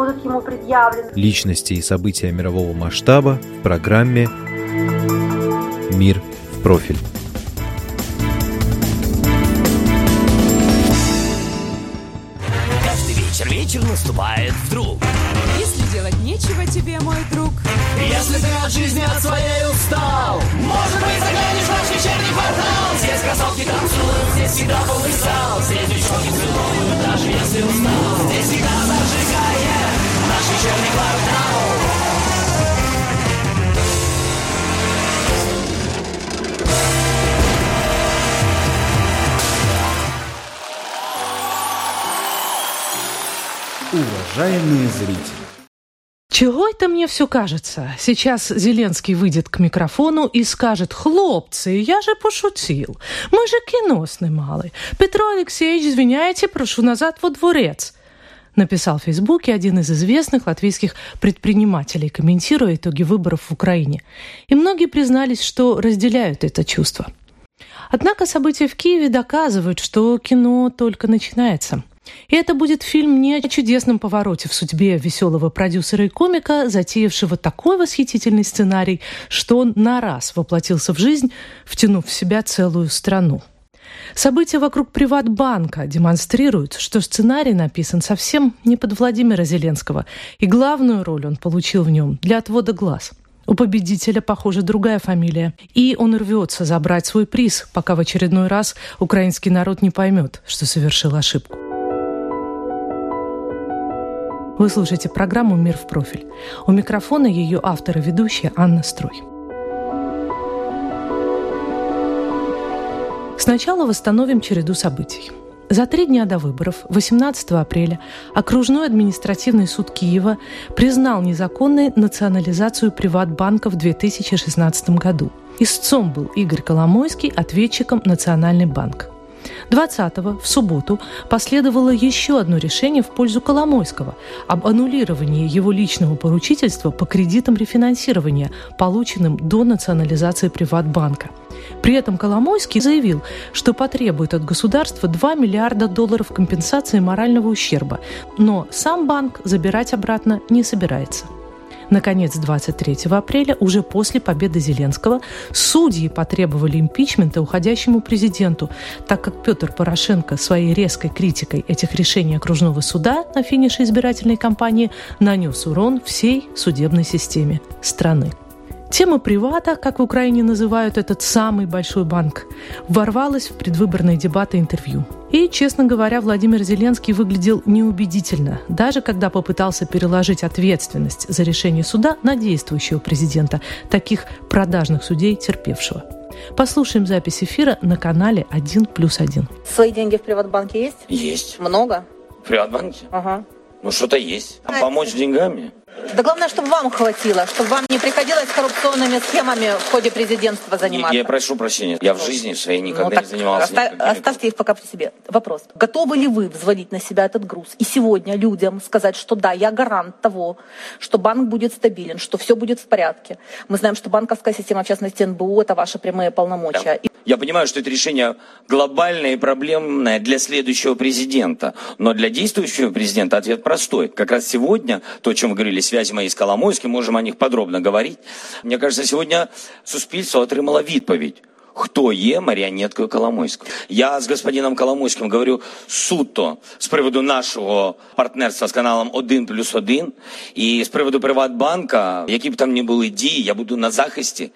будут ему предъявлены. Личности и события мирового масштаба в программе «Мир в профиль». Каждый вечер вечер наступает вдруг. Если делать нечего тебе, мой друг. Если ты от жизни от своей устал Может быть заглянешь в наш вечерний квартал. Здесь кроссовки танцуют, здесь всегда полный зал Здесь девчонки целуют, даже если устал. Здесь всегда зажигает Уважаемые зрители, Чего это мне все кажется? Сейчас Зеленский выйдет к микрофону и скажет «Хлопцы, я же пошутил. Мы же кино снимали. Петро Алексеевич, извиняйте, прошу назад во дворец». Написал в Фейсбуке один из известных латвийских предпринимателей, комментируя итоги выборов в Украине. И многие признались, что разделяют это чувство. Однако события в Киеве доказывают, что кино только начинается – и это будет фильм не о чудесном повороте в судьбе веселого продюсера и комика, затеявшего такой восхитительный сценарий, что он на раз воплотился в жизнь, втянув в себя целую страну. События вокруг Приватбанка демонстрируют, что сценарий написан совсем не под Владимира Зеленского, и главную роль он получил в нем для отвода глаз. У победителя, похоже, другая фамилия. И он рвется забрать свой приз, пока в очередной раз украинский народ не поймет, что совершил ошибку. Вы слушаете программу «Мир в профиль». У микрофона ее автор и ведущая Анна Струй. Сначала восстановим череду событий. За три дня до выборов, 18 апреля, окружной административный суд Киева признал незаконной национализацию Приватбанка в 2016 году. Истцом был Игорь Коломойский, ответчиком Национальный банк. 20-го, в субботу, последовало еще одно решение в пользу Коломойского об аннулировании его личного поручительства по кредитам рефинансирования, полученным до национализации Приватбанка. При этом Коломойский заявил, что потребует от государства 2 миллиарда долларов компенсации морального ущерба, но сам банк забирать обратно не собирается. Наконец, 23 апреля, уже после победы Зеленского, судьи потребовали импичмента уходящему президенту, так как Петр Порошенко своей резкой критикой этих решений окружного суда на финише избирательной кампании нанес урон всей судебной системе страны. Тема привата, как в Украине называют этот самый большой банк, ворвалась в предвыборные дебаты интервью. И, честно говоря, Владимир Зеленский выглядел неубедительно, даже когда попытался переложить ответственность за решение суда на действующего президента, таких продажных судей терпевшего. Послушаем запись эфира на канале «1 плюс 1». Свои деньги в Приватбанке есть? Есть. Много? В Приватбанке? Ага. Ну, что-то есть. Там помочь деньгами? Да главное, чтобы вам хватило, чтобы вам не приходилось коррупционными схемами в ходе президентства заниматься. Я, я прошу прощения. Я в жизни своей никогда ну, не занимался. Оста- оставьте их пока при себе. Вопрос. Готовы ли вы взвалить на себя этот груз и сегодня людям сказать, что да, я гарант того, что банк будет стабилен, что все будет в порядке. Мы знаем, что банковская система, в частности НБУ, это ваши прямые полномочия. Да. Я понимаю, что это решение глобальное и проблемное для следующего президента. Но для действующего президента ответ простой. Как раз сегодня, то, о чем вы говорили, связи мои с Коломойским, можем о них подробно говорить. Мне кажется, сегодня суспільство отримало відповідь. Хто є маріонеткою Коломойського? Я з господином Коломойським говорю суто з приводу нашого партнерства з каналом 1 плюс 1 і з приводу Приватбанка, які б там не були дії, я буду на захисті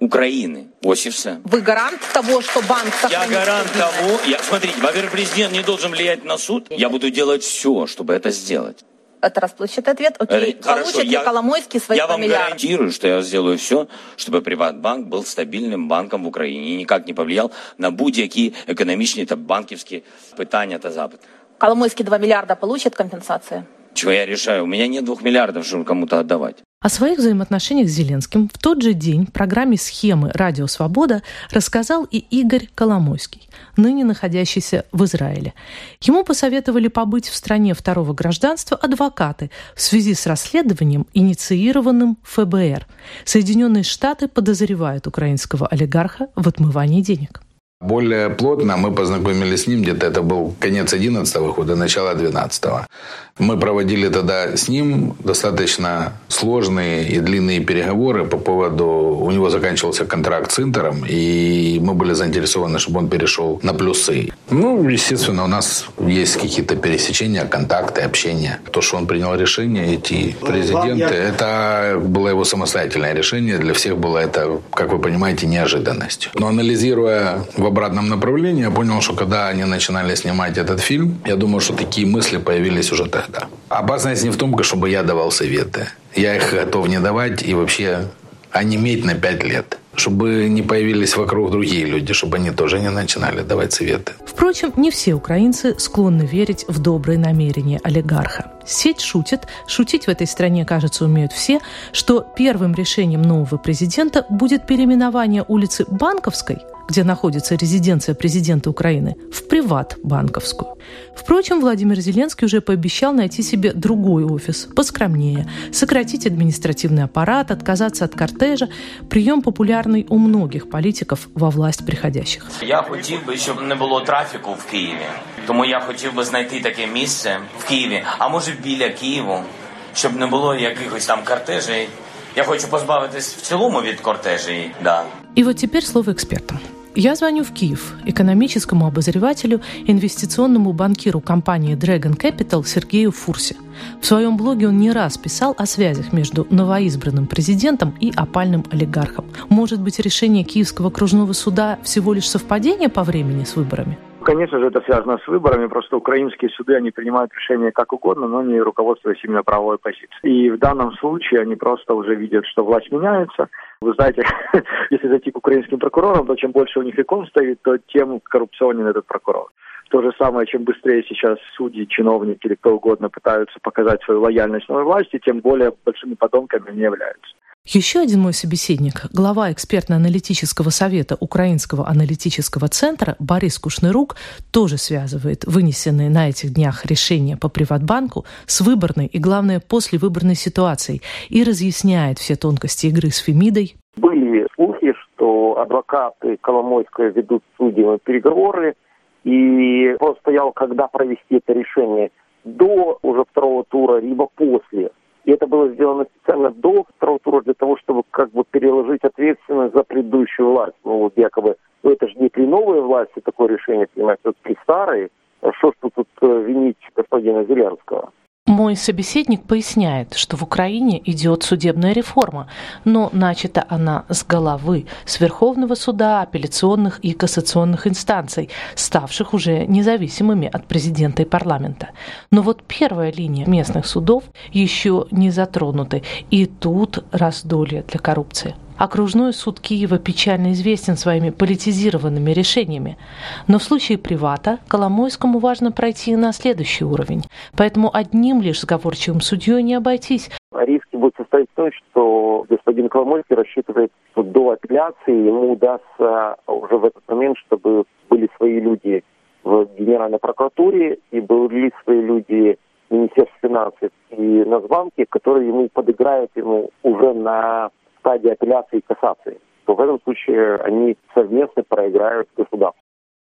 Украины. Ось и все. Вы гарант того, что банк Я гарант того, я, смотрите, во-первых, президент не должен влиять на суд. Я буду делать все, чтобы это сделать. Это раз получит ответ. Окей, Э, Хорошо, получит ли я- Коломойский свои Я вам миллиарды? гарантирую, что я сделаю все, чтобы Приватбанк был стабильным банком в Украине и никак не повлиял на будь-які економічні та банківські питання та запити. Коломойский 2 миллиарда получит компенсации? Чего я решаю? У меня нет двух миллиардов, чтобы кому-то отдавать. О своих взаимоотношениях с Зеленским в тот же день в программе «Схемы. Радио Свобода» рассказал и Игорь Коломойский, ныне находящийся в Израиле. Ему посоветовали побыть в стране второго гражданства адвокаты в связи с расследованием, инициированным ФБР. Соединенные Штаты подозревают украинского олигарха в отмывании денег. Более плотно мы познакомились с ним, где-то это был конец 11 года, начало 12 -го. Мы проводили тогда с ним достаточно сложные и длинные переговоры по поводу... У него заканчивался контракт с Интером, и мы были заинтересованы, чтобы он перешел на плюсы. Ну, естественно, у нас есть какие-то пересечения, контакты, общение. То, что он принял решение идти в президенты, это было его самостоятельное решение. Для всех было это, как вы понимаете, неожиданностью. Но анализируя обратном направлении. Я понял, что когда они начинали снимать этот фильм, я думаю, что такие мысли появились уже тогда. Опасность не в том, чтобы я давал советы. Я их готов не давать и вообще онеметь на пять лет чтобы не появились вокруг другие люди, чтобы они тоже не начинали давать советы. Впрочем, не все украинцы склонны верить в добрые намерения олигарха. Сеть шутит, шутить в этой стране, кажется, умеют все, что первым решением нового президента будет переименование улицы Банковской – где находится резиденция президента Украины, в приват-банковскую. Впрочем, Владимир Зеленский уже пообещал найти себе другой офис, поскромнее, сократить административный аппарат, отказаться от кортежа, прием популярный у многих политиков во власть приходящих. Я хотів би, щоб не було трафіку в Києві. Тому я хотів би знайти таке місце в Києві, а може біля Києву, щоб не було якихось там кортежей. Я хочу позбавитись в цілому від кортежей, да. И вот теперь слово экспертам. Я звоню в Киев экономическому обозревателю, инвестиционному банкиру компании Dragon Capital Сергею Фурсе. В своем блоге он не раз писал о связях между новоизбранным президентом и опальным олигархом. Может быть, решение Киевского окружного суда всего лишь совпадение по времени с выборами? Конечно же, это связано с выборами. Просто украинские суды, они принимают решения как угодно, но не руководствуясь именно правовой позицией. И в данном случае они просто уже видят, что власть меняется. Вы знаете, если зайти к украинским прокурорам, то чем больше у них икон стоит, то тем коррупционнее этот прокурор. То же самое, чем быстрее сейчас судьи, чиновники или кто угодно пытаются показать свою лояльность новой власти, тем более большими подонками они являются. Еще один мой собеседник, глава экспертно-аналитического совета Украинского аналитического центра Борис Кушнырук, тоже связывает вынесенные на этих днях решения по Приватбанку с выборной и, главное, послевыборной ситуацией и разъясняет все тонкости игры с Фемидой. Были слухи, что адвокаты Коломойская ведут с судьями переговоры, и он стоял, когда провести это решение до уже второго тура, либо после. И это было сделано специально до второго тура для того, чтобы как бы переложить ответственность за предыдущую власть. Ну, вот якобы, ну это же не при новой власти такое решение принимать, вот при старой. Что ж тут, тут э, винить господина Зеленского? Мой собеседник поясняет, что в Украине идет судебная реформа, но начата она с головы, с Верховного суда, апелляционных и кассационных инстанций, ставших уже независимыми от президента и парламента. Но вот первая линия местных судов еще не затронуты, и тут раздолье для коррупции. Окружной суд Киева печально известен своими политизированными решениями. Но в случае привата Коломойскому важно пройти на следующий уровень. Поэтому одним лишь сговорчивым судьей не обойтись. Риски будут состоять в том, что господин Коломойский рассчитывает, что до апелляции ему удастся уже в этот момент, чтобы были свои люди в Генеральной прокуратуре и были свои люди в финансов и на Нацбанке, которые ему подыграют ему уже на стадии апелляции и кассации, то в этом случае они совместно проиграют государству.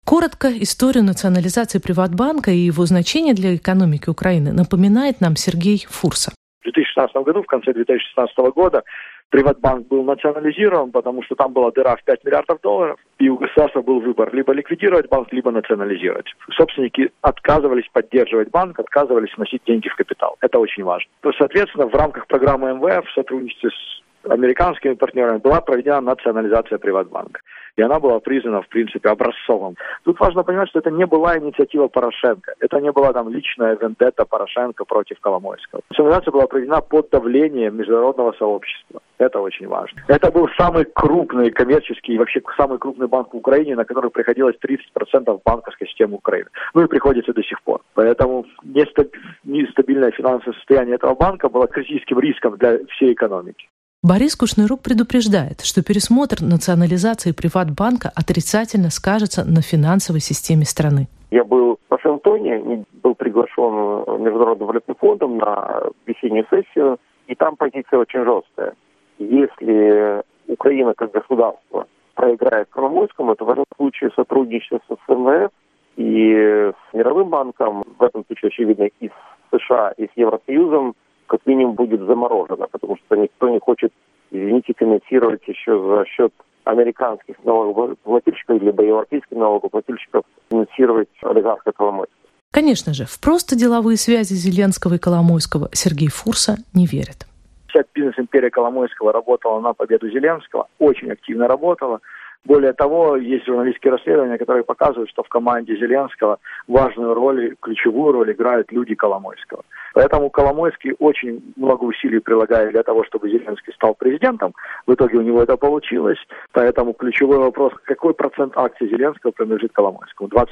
Коротко, историю национализации Приватбанка и его значение для экономики Украины напоминает нам Сергей Фурса. В 2016 году, в конце 2016 года, Приватбанк был национализирован, потому что там была дыра в 5 миллиардов долларов, и у государства был выбор либо ликвидировать банк, либо национализировать. Собственники отказывались поддерживать банк, отказывались вносить деньги в капитал. Это очень важно. То, соответственно, в рамках программы МВФ в сотрудничестве с американскими партнерами была проведена национализация Приватбанка. И она была признана, в принципе, образцовым. Тут важно понимать, что это не была инициатива Порошенко. Это не была там личная вендетта Порошенко против Коломойского. Национализация была проведена под давлением международного сообщества. Это очень важно. Это был самый крупный коммерческий вообще самый крупный банк в Украине, на который приходилось 30% банковской системы Украины. Ну и приходится до сих пор. Поэтому нестабильное финансовое состояние этого банка было критическим риском для всей экономики. Борис Кушнырук предупреждает, что пересмотр национализации приватбанка отрицательно скажется на финансовой системе страны. Я был в Вашингтоне, был приглашен Международным валютным фондом на весеннюю сессию, и там позиция очень жесткая. Если Украина как государство проиграет Коломойскому, то в этом случае сотрудничество с МВФ и с Мировым банком, в этом случае, очевидно, и с США, и с Евросоюзом, как минимум будет заморожено, потому что никто не хочет, извините, финансировать еще за счет американских налогоплательщиков либо европейских налогоплательщиков финансировать олигарха Коломойского. Конечно же, в просто деловые связи Зеленского и Коломойского Сергей Фурса не верит. Вся бизнес-империя Коломойского работала на победу Зеленского, очень активно работала. Более того, есть журналистские расследования, которые показывают, что в команде Зеленского важную роль, ключевую роль играют люди Коломойского. Поэтому Коломойский очень много усилий прилагает для того, чтобы Зеленский стал президентом. В итоге у него это получилось. Поэтому ключевой вопрос, какой процент акций Зеленского принадлежит Коломойскому? 25%,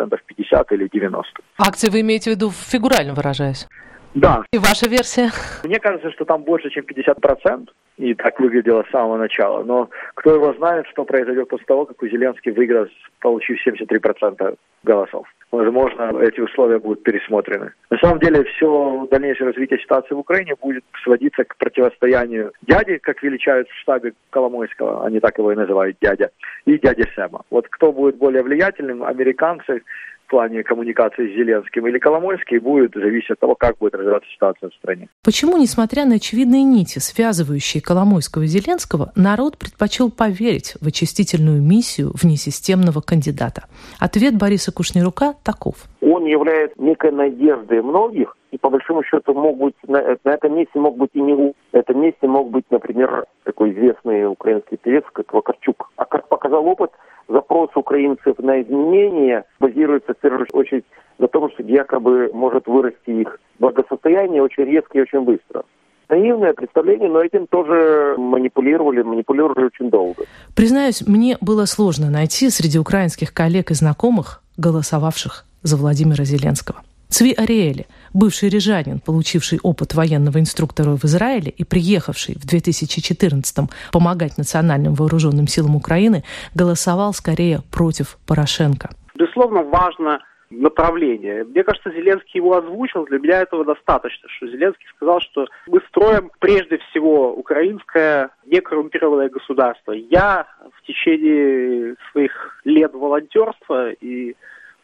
50% или 90%? Акции вы имеете в виду фигурально выражаясь? Да. И ваша версия? Мне кажется, что там больше, чем 50%. И так выглядело с самого начала. Но кто его знает, что произойдет после того, как у Зеленский выиграл, получив 73% голосов. Возможно, эти условия будут пересмотрены. На самом деле, все дальнейшее развитие ситуации в Украине будет сводиться к противостоянию дяди, как величают в штабе Коломойского, они так его и называют дядя, и дяди Сэма. Вот кто будет более влиятельным, американцы плане коммуникации с Зеленским или Коломойский, будет зависеть от того, как будет развиваться ситуация в стране. Почему, несмотря на очевидные нити, связывающие Коломойского и Зеленского, народ предпочел поверить в очистительную миссию внесистемного кандидата? Ответ Бориса Кушнерука таков. Он является некой надеждой многих, и по большому счету мог быть на, на этом месте мог быть и не на этом месте мог быть, например, такой известный украинский певец, как Вакарчук. А как показал опыт, запрос украинцев на изменения базируется в первую очередь на том, что якобы может вырасти их благосостояние очень резко и очень быстро. Наивное представление, но этим тоже манипулировали, манипулировали очень долго. Признаюсь, мне было сложно найти среди украинских коллег и знакомых, голосовавших за Владимира Зеленского. Цви Ариэли, бывший рижанин, получивший опыт военного инструктора в Израиле и приехавший в 2014-м помогать национальным вооруженным силам Украины, голосовал скорее против Порошенко. Безусловно, важно направление. Мне кажется, Зеленский его озвучил, для меня этого достаточно, что Зеленский сказал, что мы строим прежде всего украинское некоррумпированное государство. Я в течение своих лет волонтерства и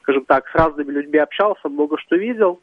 скажем так, с разными людьми общался, много что видел,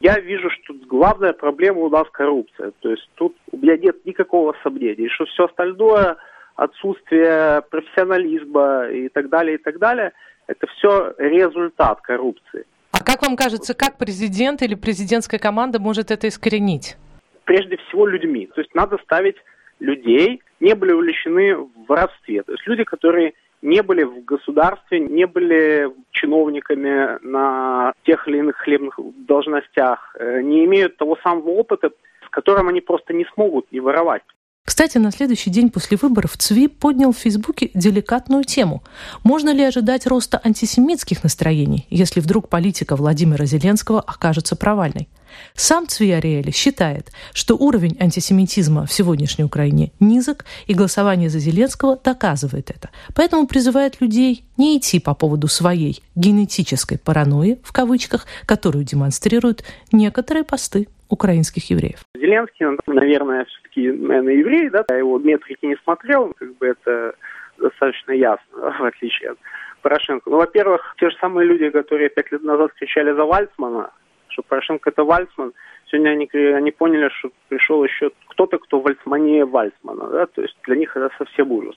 я вижу, что главная проблема у нас коррупция. То есть тут у меня нет никакого сомнения, что все остальное, отсутствие профессионализма и так далее, и так далее, это все результат коррупции. А как вам кажется, как президент или президентская команда может это искоренить? Прежде всего людьми. То есть надо ставить людей, не были увлечены в воровстве. То есть люди, которые не были в государстве, не были чиновниками на тех или иных хлебных должностях, э, не имеют того самого опыта, с которым они просто не смогут не воровать. Кстати, на следующий день после выборов ЦВИ поднял в Фейсбуке деликатную тему. Можно ли ожидать роста антисемитских настроений, если вдруг политика Владимира Зеленского окажется провальной? Сам Цви Ариэли считает, что уровень антисемитизма в сегодняшней Украине низок, и голосование за Зеленского доказывает это. Поэтому призывает людей не идти по поводу своей генетической паранойи, в кавычках, которую демонстрируют некоторые посты украинских евреев. Зеленский, наверное, все-таки, наверное, еврей, да, я его метрики не смотрел, как бы это достаточно ясно, в отличие от Порошенко. Ну, во-первых, те же самые люди, которые пять лет назад кричали за Вальцмана, что Порошенко это Вальцман. Сегодня они, они поняли, что пришел еще кто-то, кто вальцманее Вальцмана. Да? То есть для них это совсем ужас.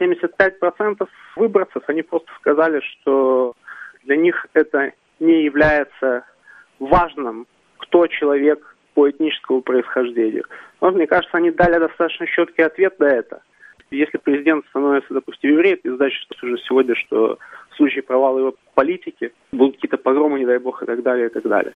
75% выборцев, они просто сказали, что для них это не является важным, кто человек по этническому происхождению. Но, мне кажется, они дали достаточно четкий ответ на это. Если президент становится, допустим, евреем, это значит, что уже сегодня, что в случае провала его политики будут какие-то погромы, не дай бог, и так далее, и так далее.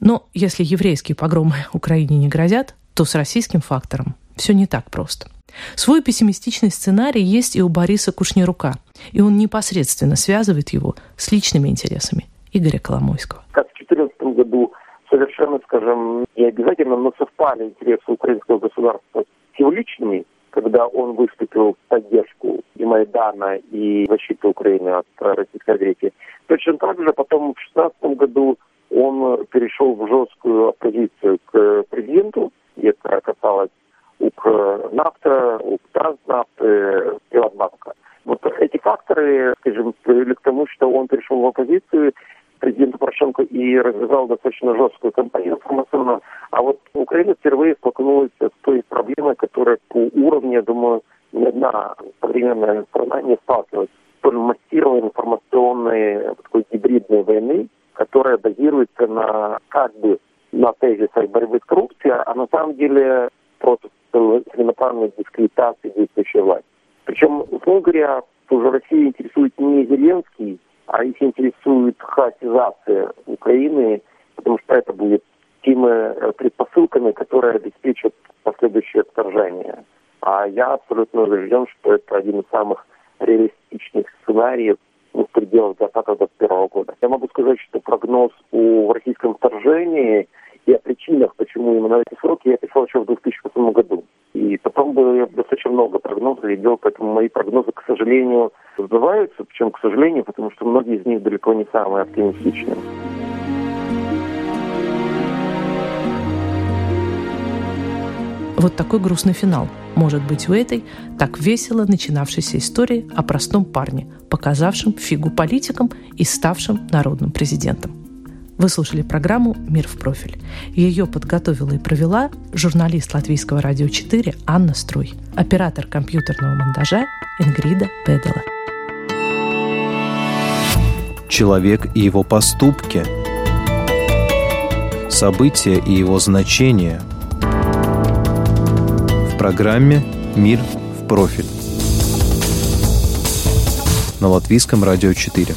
Но если еврейские погромы Украине не грозят, то с российским фактором все не так просто. Свой пессимистичный сценарий есть и у Бориса Кушнерука, и он непосредственно связывает его с личными интересами Игоря Коломойского. Как в 2014 году совершенно, скажем, не обязательно, но совпали интересы украинского государства с его личными, когда он выступил в поддержку и Майдана, и защиты Украины от российской агрессии. Точно так же потом в 2016 году он перешел в жесткую оппозицию к президенту, и это касалось Укрнафта, Транснавты, Приватбанка. Вот эти факторы, скажем, привели к тому, что он перешел в оппозицию, президент Порошенко и развязал достаточно жесткую кампанию информационную. А вот Украина впервые столкнулась с той проблемой, которая по уровню, я думаю, ни одна современная страна не сталкивалась. Столь массированной информационной такой гибридной войны, которая базируется на как бы на тезисах борьбы с коррупцией, а на самом деле против целенаправленной дискредитации действующей власти. Причем, условно говоря, уже Россию интересует не Зеленский, а их интересует хаотизация Украины, потому что это будет теми э, предпосылками, которые обеспечат последующее вторжение. А я абсолютно убежден, что это один из самых реалистичных сценариев в пределах 2020-2021 года. Я могу сказать, что прогноз о российском вторжении и о причинах, почему именно эти сроки, я писал еще в 2008 году. И потом было достаточно много прогнозов я делал, поэтому мои прогнозы, к сожалению, сбываются. Причем, к сожалению, потому что многие из них далеко не самые оптимистичные. Вот такой грустный финал может быть у этой так весело начинавшейся истории о простом парне, показавшем фигу политикам и ставшем народным президентом. Вы слушали программу «Мир в профиль». Ее подготовила и провела журналист Латвийского радио 4 Анна Струй, оператор компьютерного монтажа Ингрида Педела. Человек и его поступки, события и его значения в программе «Мир в профиль» на Латвийском радио 4.